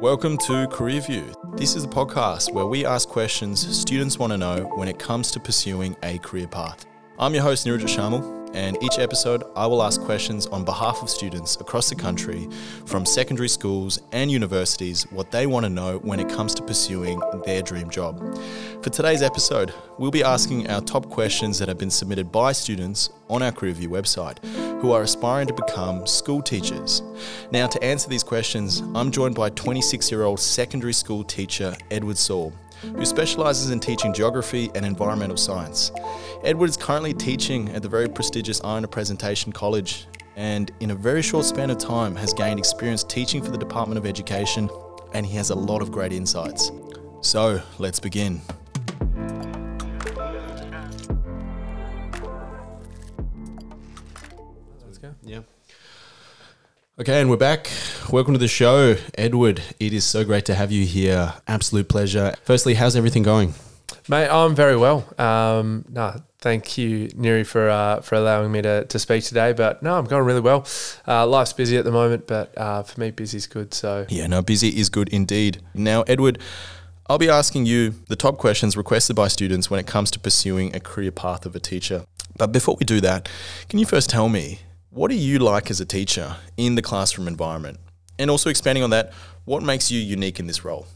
Welcome to Career View. This is a podcast where we ask questions students want to know when it comes to pursuing a career path. I'm your host, Niraj Shamal, and each episode I will ask questions on behalf of students across the country from secondary schools and universities what they want to know when it comes to pursuing their dream job. For today's episode, we'll be asking our top questions that have been submitted by students on our CareerView website who are aspiring to become school teachers. Now, to answer these questions, I'm joined by 26 year old secondary school teacher Edward Sawle who specialises in teaching geography and environmental science. Edward is currently teaching at the very prestigious Iona Presentation College and, in a very short span of time, has gained experience teaching for the Department of Education and he has a lot of great insights. So, let's begin. Okay, and we're back. Welcome to the show, Edward. It is so great to have you here. Absolute pleasure. Firstly, how's everything going? Mate, I'm very well. Um, no, thank you, Neri, for uh, for allowing me to, to speak today. But no, I'm going really well. Uh, life's busy at the moment, but uh, for me, busy's good. So Yeah, no, busy is good indeed. Now, Edward, I'll be asking you the top questions requested by students when it comes to pursuing a career path of a teacher. But before we do that, can you first tell me what do you like as a teacher in the classroom environment? And also expanding on that, what makes you unique in this role?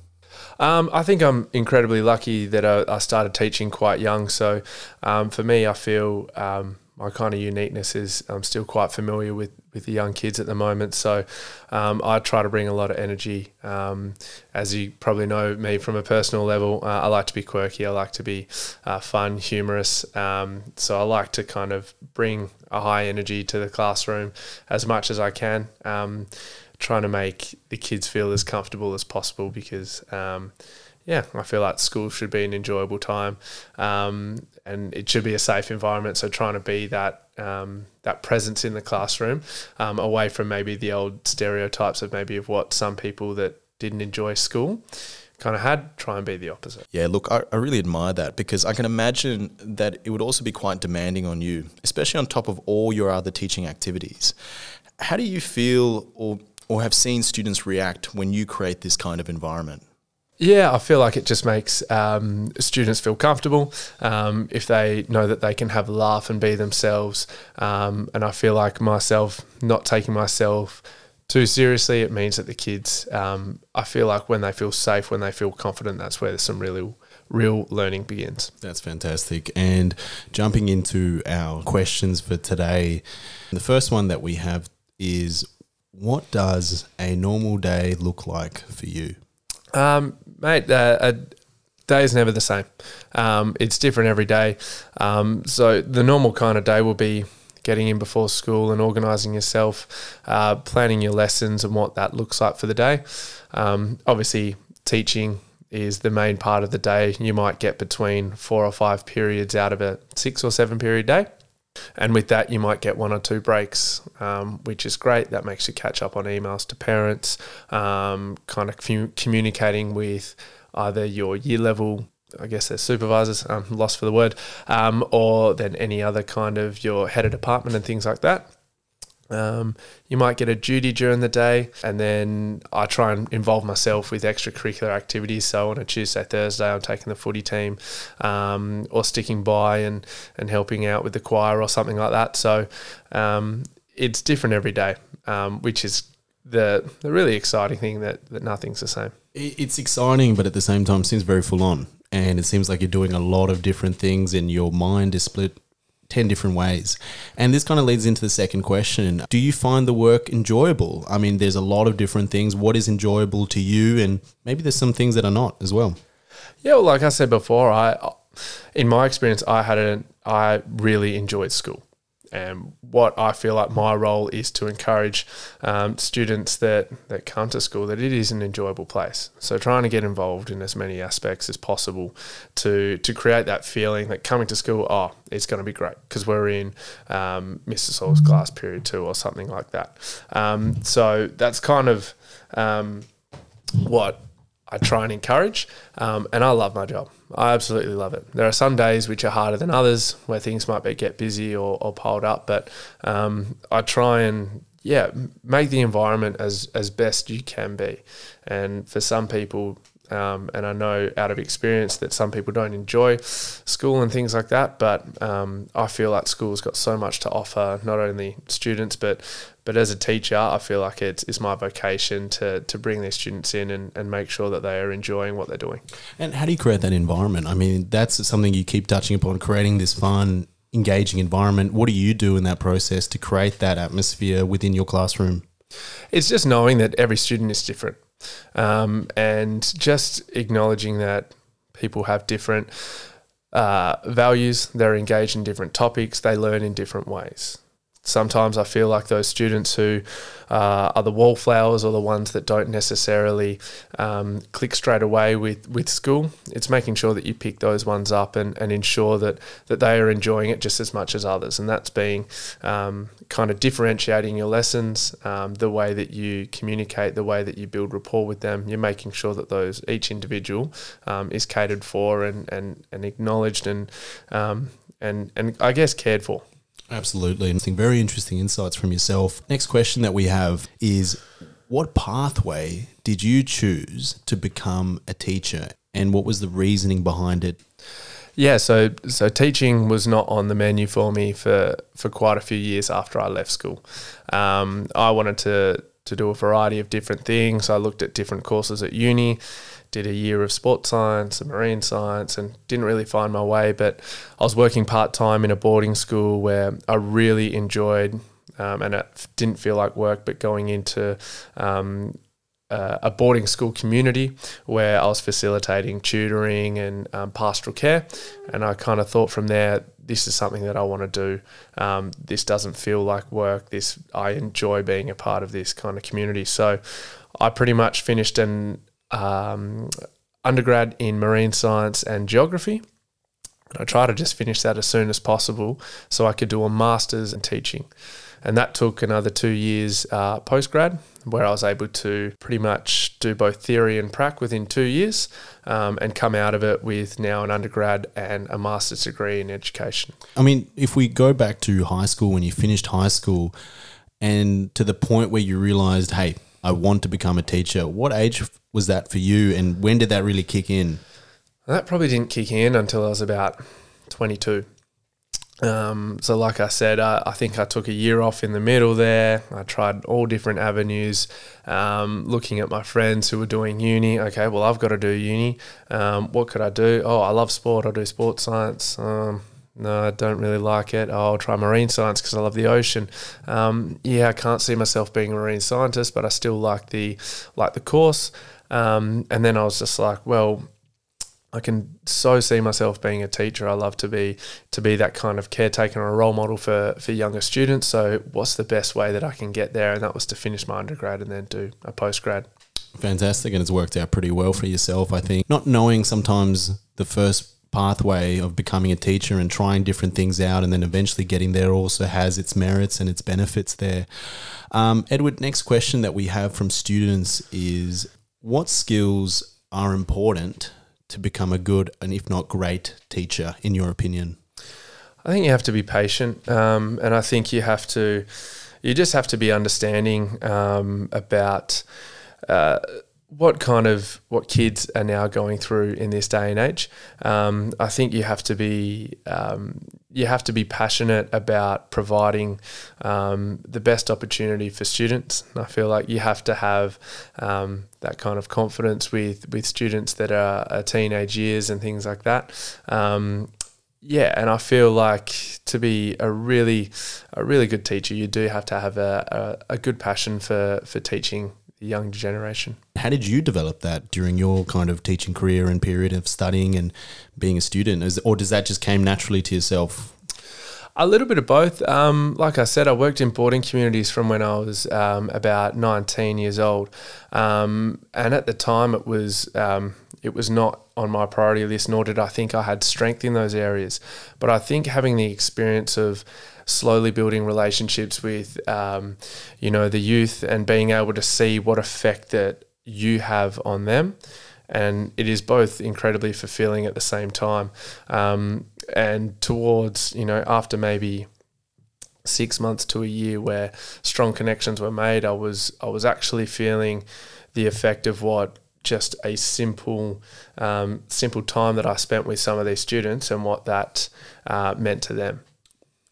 Um, I think I'm incredibly lucky that I, I started teaching quite young. So um, for me, I feel um, my kind of uniqueness is I'm still quite familiar with with the young kids at the moment. So um, I try to bring a lot of energy. Um, as you probably know me from a personal level, uh, I like to be quirky. I like to be uh, fun, humorous. Um, so I like to kind of bring a high energy to the classroom as much as I can. Um, trying to make the kids feel as comfortable as possible because um, yeah, I feel like school should be an enjoyable time, um, and it should be a safe environment. So trying to be that um, that presence in the classroom, um, away from maybe the old stereotypes of maybe of what some people that didn't enjoy school kind of had, try and be the opposite. Yeah, look, I, I really admire that because I can imagine that it would also be quite demanding on you, especially on top of all your other teaching activities. How do you feel or, or have seen students react when you create this kind of environment? Yeah, I feel like it just makes um, students feel comfortable um, if they know that they can have a laugh and be themselves. Um, and I feel like myself not taking myself too seriously, it means that the kids, um, I feel like when they feel safe, when they feel confident, that's where some really real learning begins. That's fantastic. And jumping into our questions for today, the first one that we have is what does a normal day look like for you? Um, mate, uh, a day is never the same. Um, it's different every day. Um, so the normal kind of day will be getting in before school and organising yourself, uh, planning your lessons and what that looks like for the day. Um, obviously, teaching is the main part of the day. You might get between four or five periods out of a six or seven period day. And with that, you might get one or two breaks, um, which is great. That makes you catch up on emails to parents, um, kind of commu- communicating with either your year level, I guess they're supervisors, um, lost for the word, um, or then any other kind of your head of department and things like that. Um, you might get a duty during the day, and then I try and involve myself with extracurricular activities. So on a Tuesday, Thursday, I'm taking the footy team, um, or sticking by and and helping out with the choir or something like that. So um, it's different every day, um, which is the the really exciting thing that that nothing's the same. It's exciting, but at the same time, seems very full on. And it seems like you're doing a lot of different things, and your mind is split 10 different ways. And this kind of leads into the second question. Do you find the work enjoyable? I mean, there's a lot of different things. What is enjoyable to you? And maybe there's some things that are not as well. Yeah, well, like I said before, I, in my experience, I had a, I really enjoyed school. And what I feel like my role is to encourage um, students that, that come to school that it is an enjoyable place. So trying to get involved in as many aspects as possible to to create that feeling that coming to school, oh, it's going to be great because we're in um, Mr. Sawle's class period two or something like that. Um, so that's kind of um, what I try and encourage, um, and I love my job. I absolutely love it. There are some days which are harder than others, where things might be get busy or, or piled up, but um, I try and yeah, make the environment as as best you can be. And for some people, um, and I know out of experience that some people don't enjoy school and things like that. But um, I feel like school's got so much to offer, not only students, but but as a teacher, I feel like it's, it's my vocation to, to bring these students in and, and make sure that they are enjoying what they're doing. And how do you create that environment? I mean, that's something you keep touching upon, creating this fun, engaging environment. What do you do in that process to create that atmosphere within your classroom? It's just knowing that every student is different um, and just acknowledging that people have different uh, values, they're engaged in different topics, they learn in different ways sometimes I feel like those students who uh, are the wallflowers or the ones that don't necessarily um, click straight away with, with school, it's making sure that you pick those ones up and, and ensure that, that they are enjoying it just as much as others. And that's being um, kind of differentiating your lessons, um, the way that you communicate, the way that you build rapport with them. You're making sure that those each individual um, is catered for and, and, and acknowledged and, um, and, and I guess cared for. Absolutely. And very interesting insights from yourself. Next question that we have is what pathway did you choose to become a teacher and what was the reasoning behind it? Yeah, so so teaching was not on the menu for me for, for quite a few years after I left school. Um, I wanted to to do a variety of different things. I looked at different courses at uni did a year of sports science and marine science and didn't really find my way. But I was working part time in a boarding school where I really enjoyed, um, and it didn't feel like work, but going into um, uh, a boarding school community where I was facilitating tutoring and um, pastoral care. And I kind of thought from there, this is something that I want to do. Um, this doesn't feel like work. This I enjoy being a part of this kind of community. So I pretty much finished an um, undergrad in marine science and geography. And I try to just finish that as soon as possible so I could do a master's in teaching. And that took another two years uh, post grad, where I was able to pretty much do both theory and prac within two years um, and come out of it with now an undergrad and a master's degree in education. I mean, if we go back to high school, when you finished high school, and to the point where you realized, hey, I want to become a teacher, what age was that for you, and when did that really kick in? That probably didn't kick in until I was about 22. Um, so, like I said, I, I, think I took a year off in the middle there. I tried all different avenues, um, looking at my friends who were doing uni. Okay, well, I've got to do uni. Um, what could I do? Oh, I love sport. I'll do sports science. No, I don't really like it. I'll try marine science because I love the ocean. Um, yeah, I can't see myself being a marine scientist, but I still like the like the course. Um, and then I was just like, well, I can so see myself being a teacher. I love to be to be that kind of caretaker and a role model for for younger students. So, what's the best way that I can get there? And that was to finish my undergrad and then do a postgrad. Fantastic, and it's worked out pretty well for yourself, I think. Not knowing sometimes the first pathway of becoming a teacher and trying different things out and then eventually getting there also has its merits and its benefits there. Um, Edward, next question that we have from students is what skills are important to become a good and if not great teacher in your opinion? I think you have to be patient, um, and I think you have to, you just have to be understanding um, about uh, what kind of what kids are now going through in this day and age. Um, I think you have to be um, you have to be passionate about providing um, the best opportunity for students. I feel like you have to have um, that kind of confidence with with students that are, are teenage years and things like that. Um, yeah, and I feel like to be a really a really good teacher, you do have to have a, a, a good passion for for teaching the young generation. How did you develop that during your kind of teaching career and period of studying and being a student? Is, or does that just came naturally to yourself? A little bit of both. Um, like I said, I worked in boarding communities from when I was um, about 19 years old. Um, and at the time, it was um, it was not on my priority list, nor did I think I had strength in those areas. But I think having the experience of slowly building relationships with, um, you know, the youth and being able to see what effect that you have on them. And it is both incredibly fulfilling at the same time. Um, and towards, you know, after maybe six months to a year where strong connections were made, I was I was actually feeling the effect of what just a simple um, simple time that I spent with some of these students and what that uh, meant to them.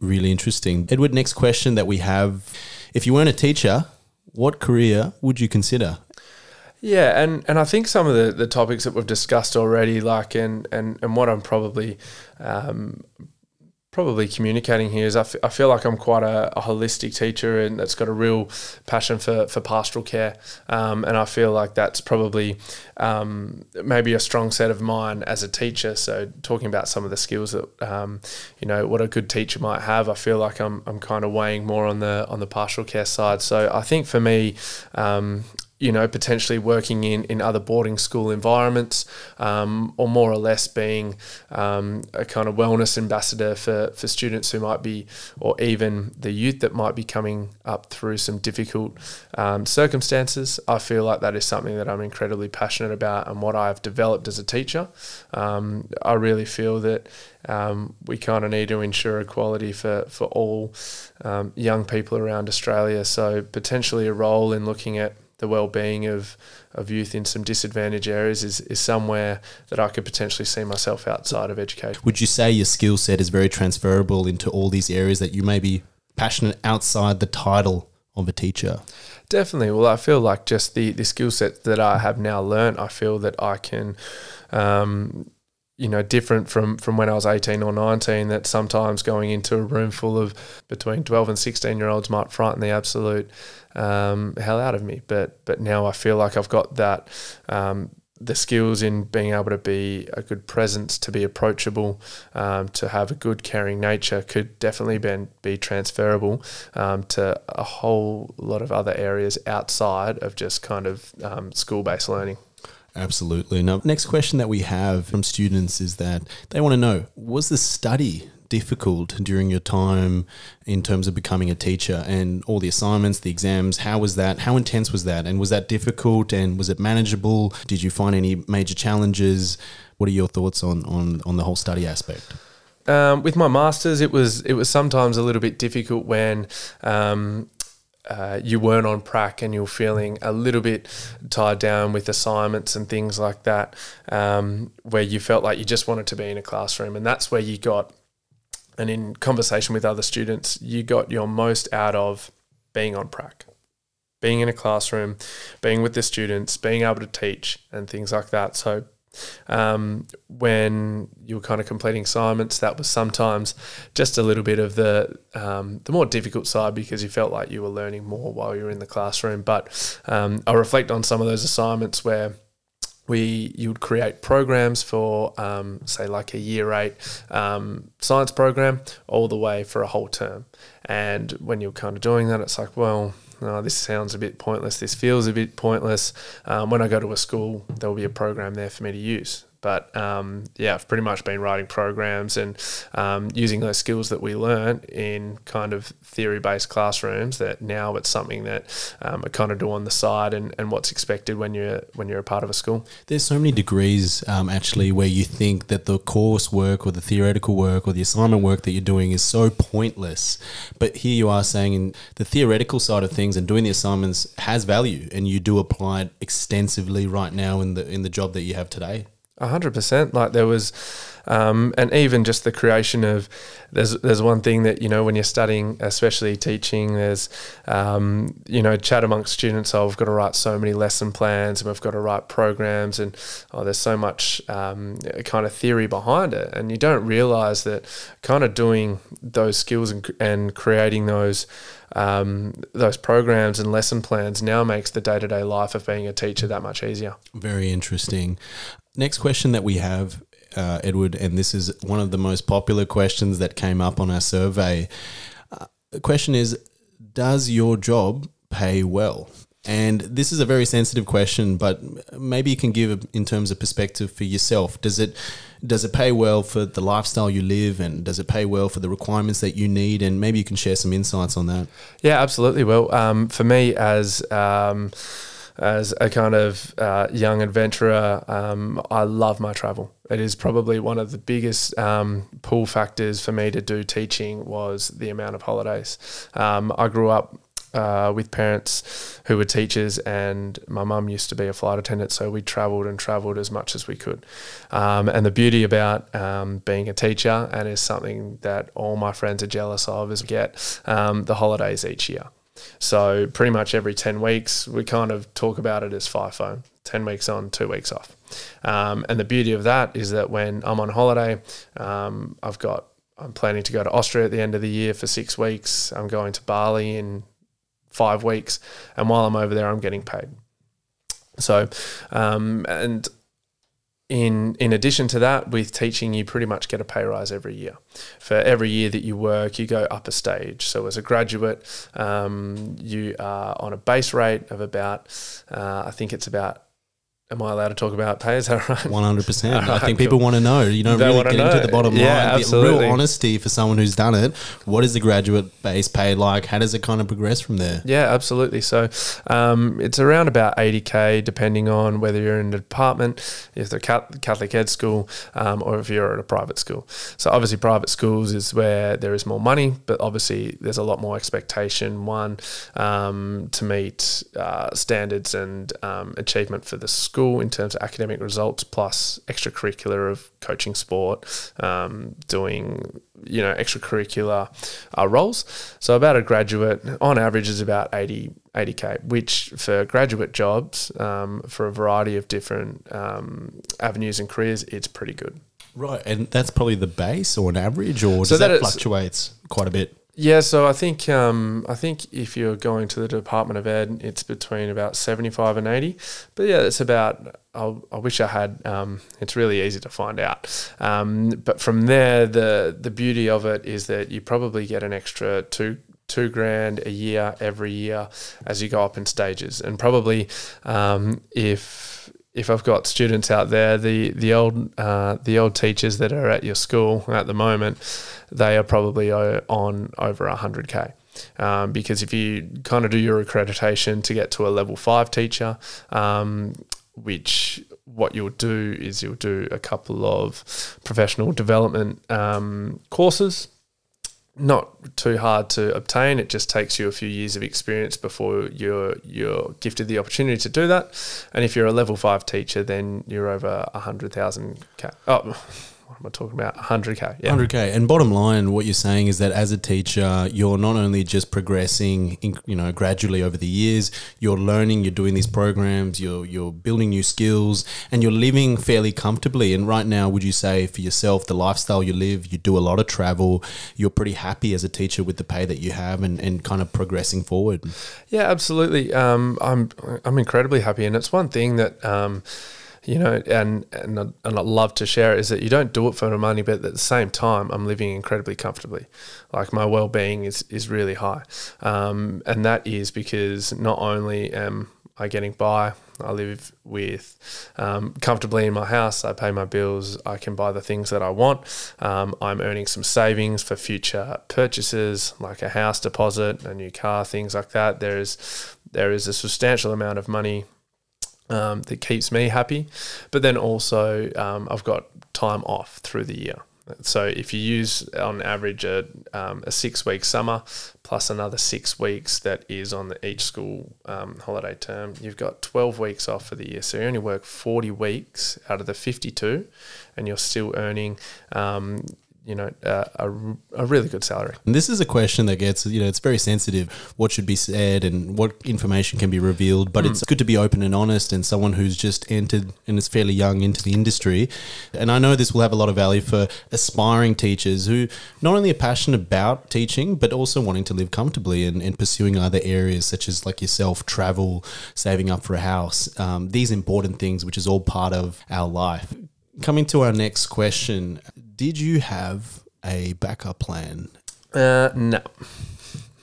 Really interesting. Edward, next question that we have if you weren't a teacher, what career would you consider? Yeah, and, and I think some of the, the topics that we've discussed already, like and and, and what I'm probably um, probably communicating here is I, f- I feel like I'm quite a, a, holistic teacher and that's got a real passion for, for pastoral care. Um, and I feel like that's probably um, maybe a strong set of mine as a teacher. So talking about some of the skills that, um, you know, what a good teacher might have, I feel like I'm, I'm kind of weighing more on the, on the pastoral care side. So I think for me, um, you know, potentially working in, in other boarding school environments, um, or more or less being um, a kind of wellness ambassador for, for students who might be, or even the youth that might be coming up through some difficult um, circumstances. I feel like that is something that I'm incredibly passionate about and what I've developed as a teacher. Um, I really feel that um, we kind of need to ensure equality for, for all um, young people around Australia. So, potentially a role in looking at the well-being of, of youth in some disadvantaged areas is, is somewhere that I could potentially see myself outside of education. Would you say your skill set is very transferable into all these areas that you may be passionate outside the title of a teacher? Definitely. Well, I feel like just the, the skill set that I have now learned, I feel that I can um, you know, different from, from when I was 18 or 19, that sometimes going into a room full of between 12 and 16 year olds might frighten the absolute um, hell out of me. But, but now I feel like I've got that, um, the skills in being able to be a good presence, to be approachable, um, to have a good caring nature could definitely be, be transferable um, to a whole lot of other areas outside of just kind of um, school based learning. Absolutely. Now, next question that we have from students is that they want to know was the study difficult during your time in terms of becoming a teacher and all the assignments, the exams? How was that? How intense was that? And was that difficult and was it manageable? Did you find any major challenges? What are your thoughts on, on, on the whole study aspect? Um, with my masters, it was it was sometimes a little bit difficult when um, uh, you weren't on prac and you're feeling a little bit tied down with assignments and things like that, um, where you felt like you just wanted to be in a classroom. And that's where you got, and in conversation with other students, you got your most out of being on prac, being in a classroom, being with the students, being able to teach and things like that. So um, when you were kind of completing assignments, that was sometimes just a little bit of the um, the more difficult side because you felt like you were learning more while you were in the classroom. But um, I reflect on some of those assignments where we you would create programs for um, say like a year eight um, science program all the way for a whole term and when you're kind of doing that it's like well oh, this sounds a bit pointless, this feels a bit pointless. Um, when I go to a school, there will be a program there for me to use. But um, yeah, I've pretty much been writing programs and um, using those skills that we learn in kind of theory based classrooms. That now it's something that um, I kind of do on the side and, and what's expected when you're when you're a part of a school. There's so many degrees um, actually where you think that the coursework or the theoretical work or the assignment work that you're doing is so pointless, but here you are saying in the theoretical side of things and doing the assignments has value, and you do apply it extensively right now in the in the job that you have today hundred percent. Like there was, um, and even just the creation of there's there's one thing that you know when you're studying, especially teaching, there's um, you know chat amongst students. Oh, we've got to write so many lesson plans, and we've got to write programs, and oh, there's so much um, kind of theory behind it, and you don't realize that kind of doing those skills and, and creating those. Um, those programs and lesson plans now makes the day to day life of being a teacher that much easier. Very interesting. Next question that we have, uh, Edward, and this is one of the most popular questions that came up on our survey. Uh, the question is Does your job pay well? And this is a very sensitive question, but maybe you can give in terms of perspective for yourself. Does it does it pay well for the lifestyle you live, and does it pay well for the requirements that you need? And maybe you can share some insights on that. Yeah, absolutely. Well, um, for me as um, as a kind of uh, young adventurer, um, I love my travel. It is probably one of the biggest um, pull factors for me to do teaching was the amount of holidays. Um, I grew up uh, with parents who were teachers, and my mum used to be a flight attendant, so we travelled and travelled as much as we could. Um, and the beauty about um, being a teacher, and is something that all my friends are jealous of, is get um, the holidays each year. So pretty much every ten weeks, we kind of talk about it as FIFO: ten weeks on, two weeks off. Um, and the beauty of that is that when I'm on holiday, um, I've got I'm planning to go to Austria at the end of the year for six weeks. I'm going to Bali in five weeks, and while I'm over there, I'm getting paid. So, um, and in in addition to that, with teaching, you pretty much get a pay rise every year. For every year that you work, you go up a stage. So as a graduate, um, you are on a base rate of about, uh, I think it's about Am I allowed to talk about pay? Is that right? One hundred percent. I think people want to know. You don't They really wanna know. the bottom Yeah, line. absolutely. The real honesty for someone who's done it. What is the graduate base pay like? How does it kind of progress from there? Yeah, absolutely. So um, it's around about 80k, depending on whether you're in a department, if they're Cath- Catholic ed school, um, or if you're at a private school. So obviously, private schools is where there is more money, but obviously there's a lot more expectation. One um, to meet uh, standards and um, achievement for the school in terms of academic results, plus extracurricular of coaching sport, um, doing you know extracurricular uh, roles. So about a graduate on average is about 80 80k, which for graduate jobs um, for a variety of different um, avenues and careers, it's pretty good. Right, and that's probably the base or an average, or does So that, that fluctuates quite a bit? Yeah, so I think um, I think if you're going to the Department of Ed, it's between about seventy five and eighty. But yeah, it's about. I, I wish I had. Um, it's really easy to find out. Um, but from there, the the beauty of it is that you probably get an extra two two grand a year every year as you go up in stages, and probably um, if if I've got students out there, the the old uh, the old teachers that are at your school at the moment, they are probably on over hundred k. Um, because if you kind of do your accreditation to get to a level five teacher, um, which what you'll do is you'll do a couple of professional development um, courses not too hard to obtain. It just takes you a few years of experience before you're you're gifted the opportunity to do that. And if you're a level five teacher, then you're over a hundred thousand. Oh, what am I talking about? hundred k. Yeah. 100k. And bottom line, what you're saying is that as a teacher, you're not only just progressing, in, you know, gradually over the years. You're learning. You're doing these programs. You're you're building new skills, and you're living fairly comfortably. And right now, would you say for yourself, the lifestyle you live, you do a lot of travel. You're pretty happy as a teacher with the pay that you have, and, and kind of progressing forward. Yeah, absolutely. Um, I'm I'm incredibly happy, and it's one thing that um, you know, and and I, and I love to share it is that you don't do it for the money, but at the same time, I'm living incredibly comfortably. Like my well being is is really high, um, and that is because not only am I getting by. I live with um, comfortably in my house. I pay my bills. I can buy the things that I want. Um, I'm earning some savings for future purchases, like a house deposit, a new car, things like that. There is there is a substantial amount of money um, that keeps me happy. But then also, um, I've got time off through the year. So if you use on average a, um, a six week summer plus another six weeks that is on the each school um, holiday term, you've got 12 weeks off for the year. So you only work 40 weeks out of the 52 and you're still earning, um, you know, a, a, a really good salary. And this is a question that gets, you know, it's very sensitive. What should be said and what information can be revealed. But it's good to be open and honest and someone who's just entered and is fairly young into the industry. And I know this will have a lot of value for aspiring teachers who not only are passionate about teaching, but also wanting to live comfortably and, and pursuing other areas such as like yourself, travel, saving up for a house, um, these important things, which is all part of our life. Coming to our next question, did you have a backup plan Uh, no.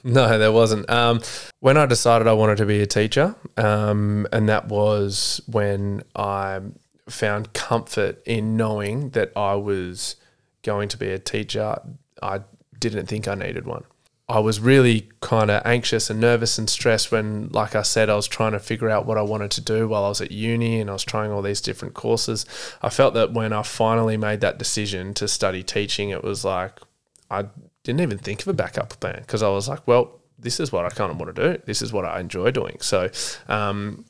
No, there wasn't. Um, when I decided I wanted to be a teacher, um, and that was when I found comfort in knowing that I was going to be a teacher, I didn't think I needed one. I was really kind of anxious and nervous and stressed when, like I said, I was trying to figure out what I wanted to do while I was at uni and I was trying all these different courses. I felt that when I finally made that decision to study teaching, it was like I didn't even think of a backup plan because I was like, well, this is what I kind of want to do. This is what I enjoy doing. So, um,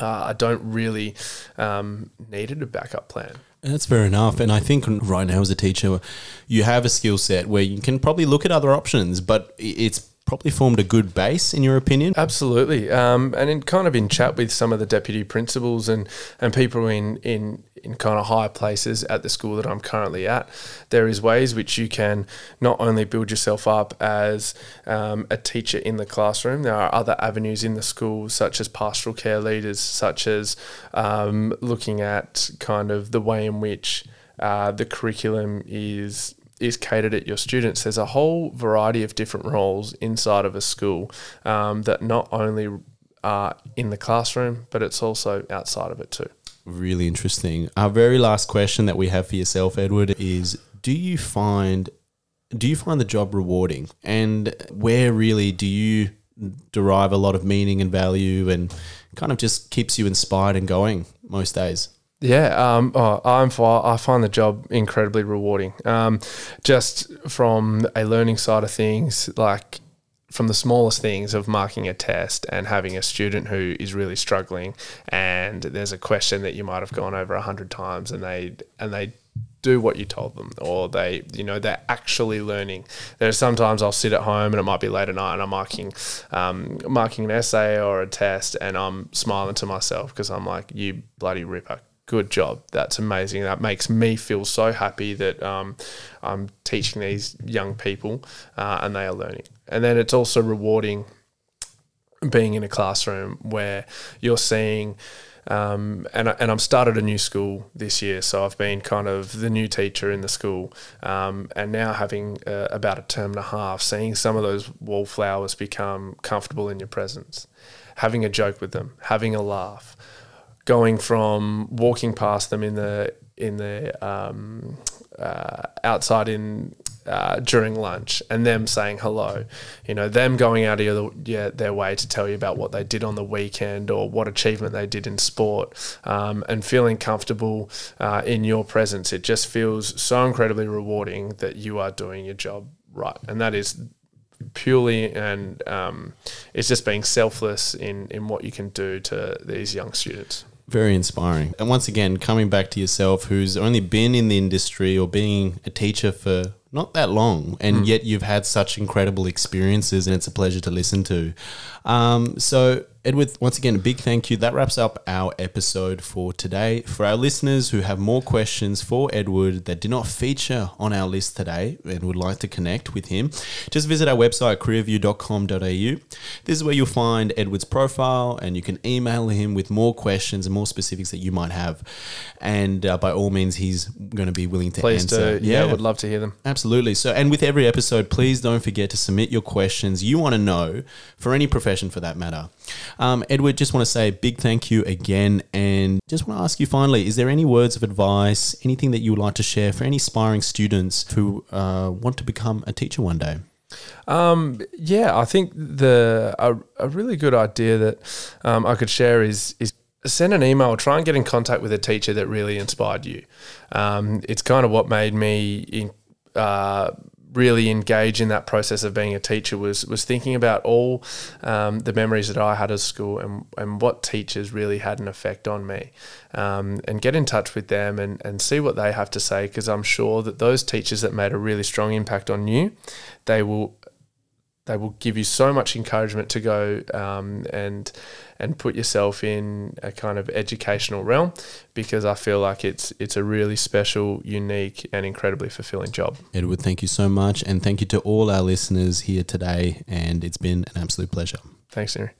uh, I don't really um, needed a backup plan. That's fair enough. And I think right now, as a teacher, you have a skill set where you can probably look at other options, but it's probably formed a good base, in your opinion. Absolutely. Um, and in kind of in chat with some of the deputy principals and, and people in, in in kind of higher places at the school that I'm currently at, there is ways which you can not only build yourself up as um, a teacher in the classroom. There are other avenues in the school, such as pastoral care leaders, such as um, looking at kind of the way in which uh, the curriculum is is catered at your students. There's a whole variety of different roles inside of a school um, that not only are in the classroom, but it's also outside of it too. Really interesting. Our very last question that we have for yourself, Edward, is do you find do you find the job rewarding? And where really do you derive a lot of meaning and value and kind of just keeps you inspired and going most days? Yeah, um, oh, I'm I find the job incredibly rewarding. Um, just from a learning side of things, like from the smallest things of marking a test and having a student who is really struggling and there's a question that you might have gone over a hundred times and they and they do what you told them or they you know they're actually learning there's sometimes i'll sit at home and it might be late at night and i'm marking um, marking an essay or a test and i'm smiling to myself because i'm like you bloody ripper good job. That's amazing. That makes me feel so happy that um, I'm teaching these young people uh, and they are learning. And then it's also rewarding being in a classroom where you're seeing. Um, and, and I'm started a new school this year, so I've been kind of the new teacher in the school, um, and now having uh, about a term and a half, seeing some of those wallflowers become comfortable in your presence, having a joke with them, having a laugh, going from walking past them in the in the um, uh, outside in uh, during lunch and them saying hello, you know, them going out of the, yeah, their way to tell you about what they did on the weekend or what achievement they did in sport um, and feeling comfortable uh, in your presence. It just feels so incredibly rewarding that you are doing your job right. And that is purely and um, it's just being selfless in, in what you can do to these young students. Very inspiring. And once again, coming back to yourself, who's only been in the industry or being a teacher for not that long, and mm. yet you've had such incredible experiences, and it's a pleasure to listen to. Um, so, Edward, once again, a big thank you. That wraps up our episode for today. For our listeners who have more questions for Edward that did not feature on our list today and would like to connect with him, just visit our website, careerview.com.au. This is where you'll find Edward's profile and you can email him with more questions and more specifics that you might have. And uh, by all means, he's going to be willing to please answer. Do. Yeah, yeah, would love to hear them. Absolutely. So, and with every episode, please don't forget to submit your questions you want to know for any profession for that matter. Um, Edward, just want to say a big thank you again. And just want to ask you finally is there any words of advice, anything that you would like to share for any aspiring students who uh, want to become a teacher one day? Um, yeah, I think the a, a really good idea that um, I could share is is send an email, try and get in contact with a teacher that really inspired you. Um, it's kind of what made me in, uh, really engage in that process of being a teacher was was thinking about all um, the memories that I had at school and, and what teachers really had an effect on me um, and get in touch with them and, and see what they have to say because I'm sure that those teachers that made a really strong impact on you they will they will give you so much encouragement to go um, and and put yourself in a kind of educational realm because I feel like it's it's a really special, unique, and incredibly fulfilling job. Edward, thank you so much, and thank you to all our listeners here today. And it's been an absolute pleasure. Thanks, Henry.